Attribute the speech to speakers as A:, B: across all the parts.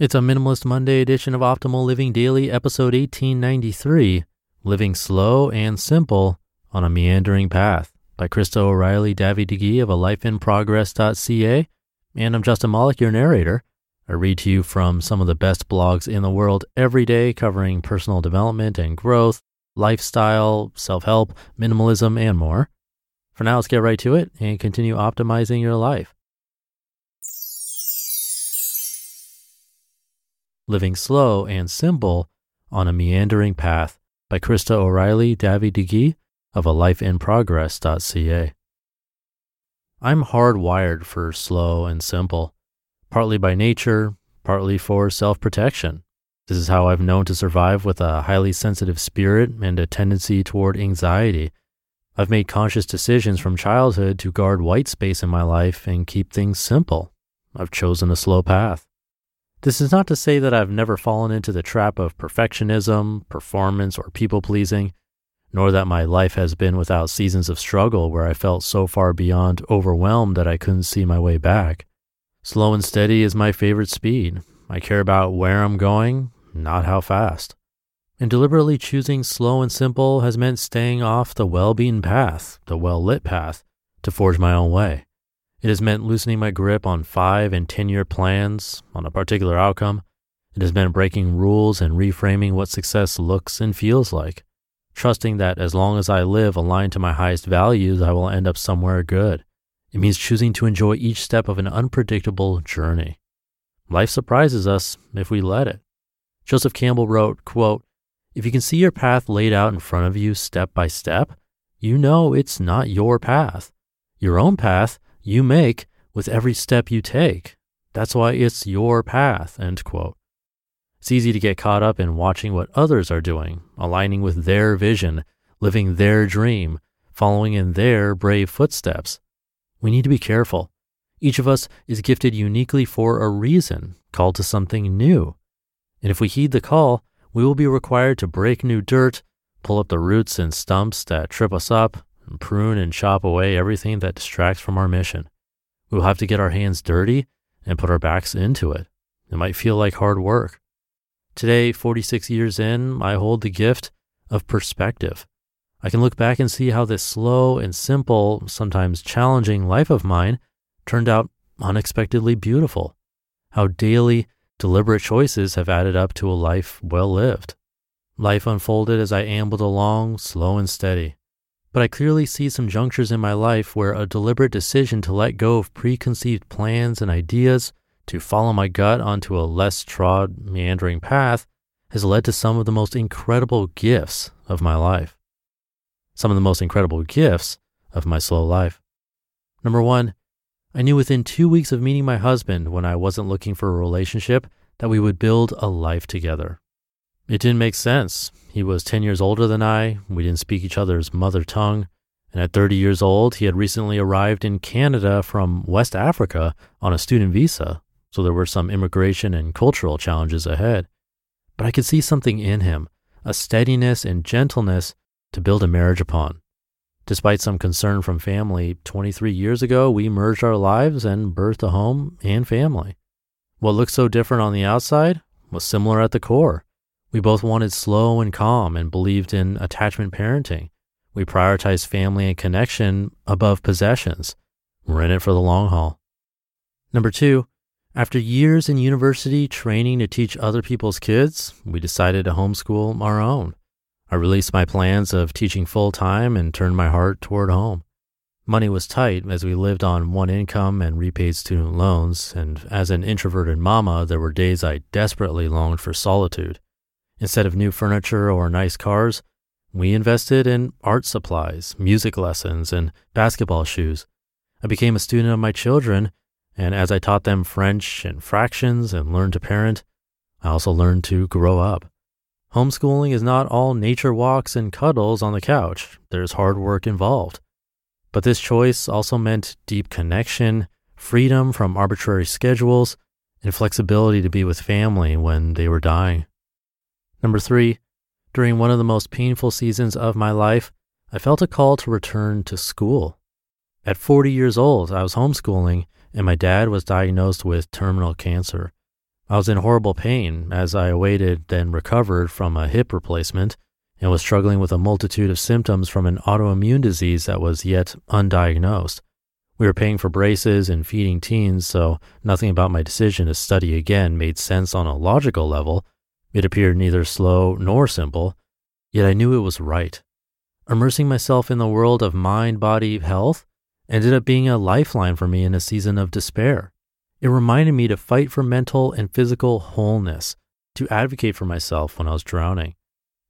A: It's a Minimalist Monday edition of Optimal Living Daily, episode 1893, Living Slow and Simple on a Meandering Path by Krista O'Reilly Davi Digui of a lifeinprogress.ca. And I'm Justin Malik, your narrator. I read to you from some of the best blogs in the world every day covering personal development and growth, lifestyle, self-help, minimalism, and more. For now, let's get right to it and continue optimizing your life. Living Slow and Simple on a Meandering Path by Krista O'Reilly Davi Digui of a lifeinprogress.ca. I'm hardwired for slow and simple, partly by nature, partly for self protection. This is how I've known to survive with a highly sensitive spirit and a tendency toward anxiety. I've made conscious decisions from childhood to guard white space in my life and keep things simple. I've chosen a slow path. This is not to say that I've never fallen into the trap of perfectionism, performance, or people pleasing, nor that my life has been without seasons of struggle where I felt so far beyond overwhelmed that I couldn't see my way back. Slow and steady is my favorite speed. I care about where I'm going, not how fast. And deliberately choosing slow and simple has meant staying off the well beaten path, the well lit path, to forge my own way. It has meant loosening my grip on five and 10 year plans on a particular outcome. It has meant breaking rules and reframing what success looks and feels like, trusting that as long as I live aligned to my highest values, I will end up somewhere good. It means choosing to enjoy each step of an unpredictable journey. Life surprises us if we let it. Joseph Campbell wrote, quote, If you can see your path laid out in front of you step by step, you know it's not your path. Your own path you make with every step you take. That's why it's your path, end quote. It's easy to get caught up in watching what others are doing, aligning with their vision, living their dream, following in their brave footsteps. We need to be careful. Each of us is gifted uniquely for a reason, called to something new. And if we heed the call, we will be required to break new dirt, pull up the roots and stumps that trip us up, and prune and chop away everything that distracts from our mission. We will have to get our hands dirty and put our backs into it. It might feel like hard work. Today, 46 years in, I hold the gift of perspective. I can look back and see how this slow and simple, sometimes challenging life of mine turned out unexpectedly beautiful. How daily, deliberate choices have added up to a life well lived. Life unfolded as I ambled along, slow and steady but I clearly see some junctures in my life where a deliberate decision to let go of preconceived plans and ideas, to follow my gut onto a less trod, meandering path, has led to some of the most incredible gifts of my life. Some of the most incredible gifts of my slow life. Number one, I knew within two weeks of meeting my husband when I wasn't looking for a relationship that we would build a life together. It didn't make sense. He was 10 years older than I. We didn't speak each other's mother tongue. And at 30 years old, he had recently arrived in Canada from West Africa on a student visa. So there were some immigration and cultural challenges ahead. But I could see something in him, a steadiness and gentleness to build a marriage upon. Despite some concern from family, 23 years ago, we merged our lives and birthed a home and family. What looked so different on the outside was similar at the core. We both wanted slow and calm and believed in attachment parenting. We prioritized family and connection above possessions. We're in it for the long haul. Number two, After years in university training to teach other people's kids, we decided to homeschool our own. I released my plans of teaching full time and turned my heart toward home. Money was tight as we lived on one income and repaid student loans, and as an introverted mama, there were days I desperately longed for solitude. Instead of new furniture or nice cars, we invested in art supplies, music lessons, and basketball shoes. I became a student of my children and as I taught them French and fractions and learned to parent, I also learned to grow up. Homeschooling is not all nature walks and cuddles on the couch. There's hard work involved. But this choice also meant deep connection, freedom from arbitrary schedules, and flexibility to be with family when they were dying. Number three, during one of the most painful seasons of my life, I felt a call to return to school. At 40 years old, I was homeschooling and my dad was diagnosed with terminal cancer. I was in horrible pain as I awaited, then recovered from a hip replacement and was struggling with a multitude of symptoms from an autoimmune disease that was yet undiagnosed. We were paying for braces and feeding teens, so nothing about my decision to study again made sense on a logical level. It appeared neither slow nor simple, yet I knew it was right. Immersing myself in the world of mind body health ended up being a lifeline for me in a season of despair. It reminded me to fight for mental and physical wholeness, to advocate for myself when I was drowning.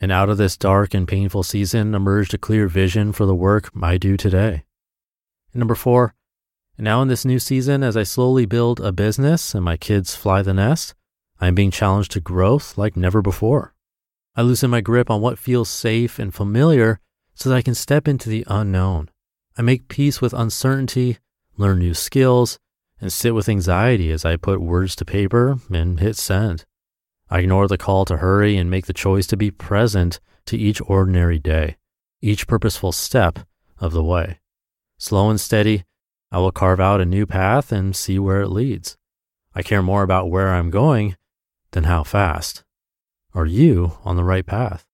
A: And out of this dark and painful season emerged a clear vision for the work I do today. And number four, now in this new season, as I slowly build a business and my kids fly the nest, I am being challenged to growth like never before. I loosen my grip on what feels safe and familiar so that I can step into the unknown. I make peace with uncertainty, learn new skills, and sit with anxiety as I put words to paper and hit send. I ignore the call to hurry and make the choice to be present to each ordinary day, each purposeful step of the way. Slow and steady, I will carve out a new path and see where it leads. I care more about where I'm going than how fast. Are you on the right path?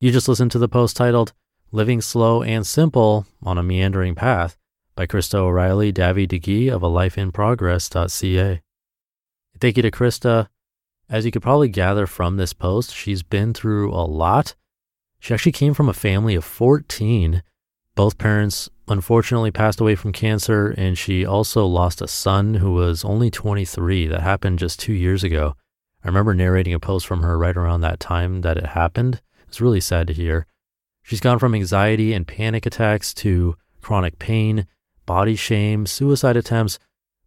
A: You just listened to the post titled Living Slow and Simple on a Meandering Path by Krista O'Reilly, Davi Digui of a lifeinprogress.ca. Thank you to Krista. As you could probably gather from this post, she's been through a lot. She actually came from a family of 14. Both parents unfortunately passed away from cancer, and she also lost a son who was only 23. That happened just two years ago. I remember narrating a post from her right around that time that it happened. It's really sad to hear. She's gone from anxiety and panic attacks to chronic pain, body shame, suicide attempts,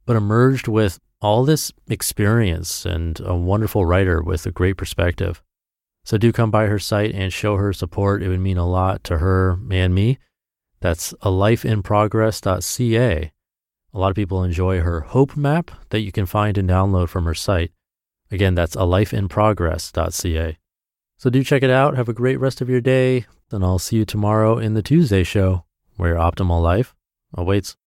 A: but emerged with all this experience and a wonderful writer with a great perspective. So do come by her site and show her support. It would mean a lot to her and me. That's a lifeinprogress.ca. A lot of people enjoy her hope map that you can find and download from her site. Again, that's a lifeinprogress.ca. So do check it out. Have a great rest of your day. And I'll see you tomorrow in the Tuesday show where your optimal life awaits.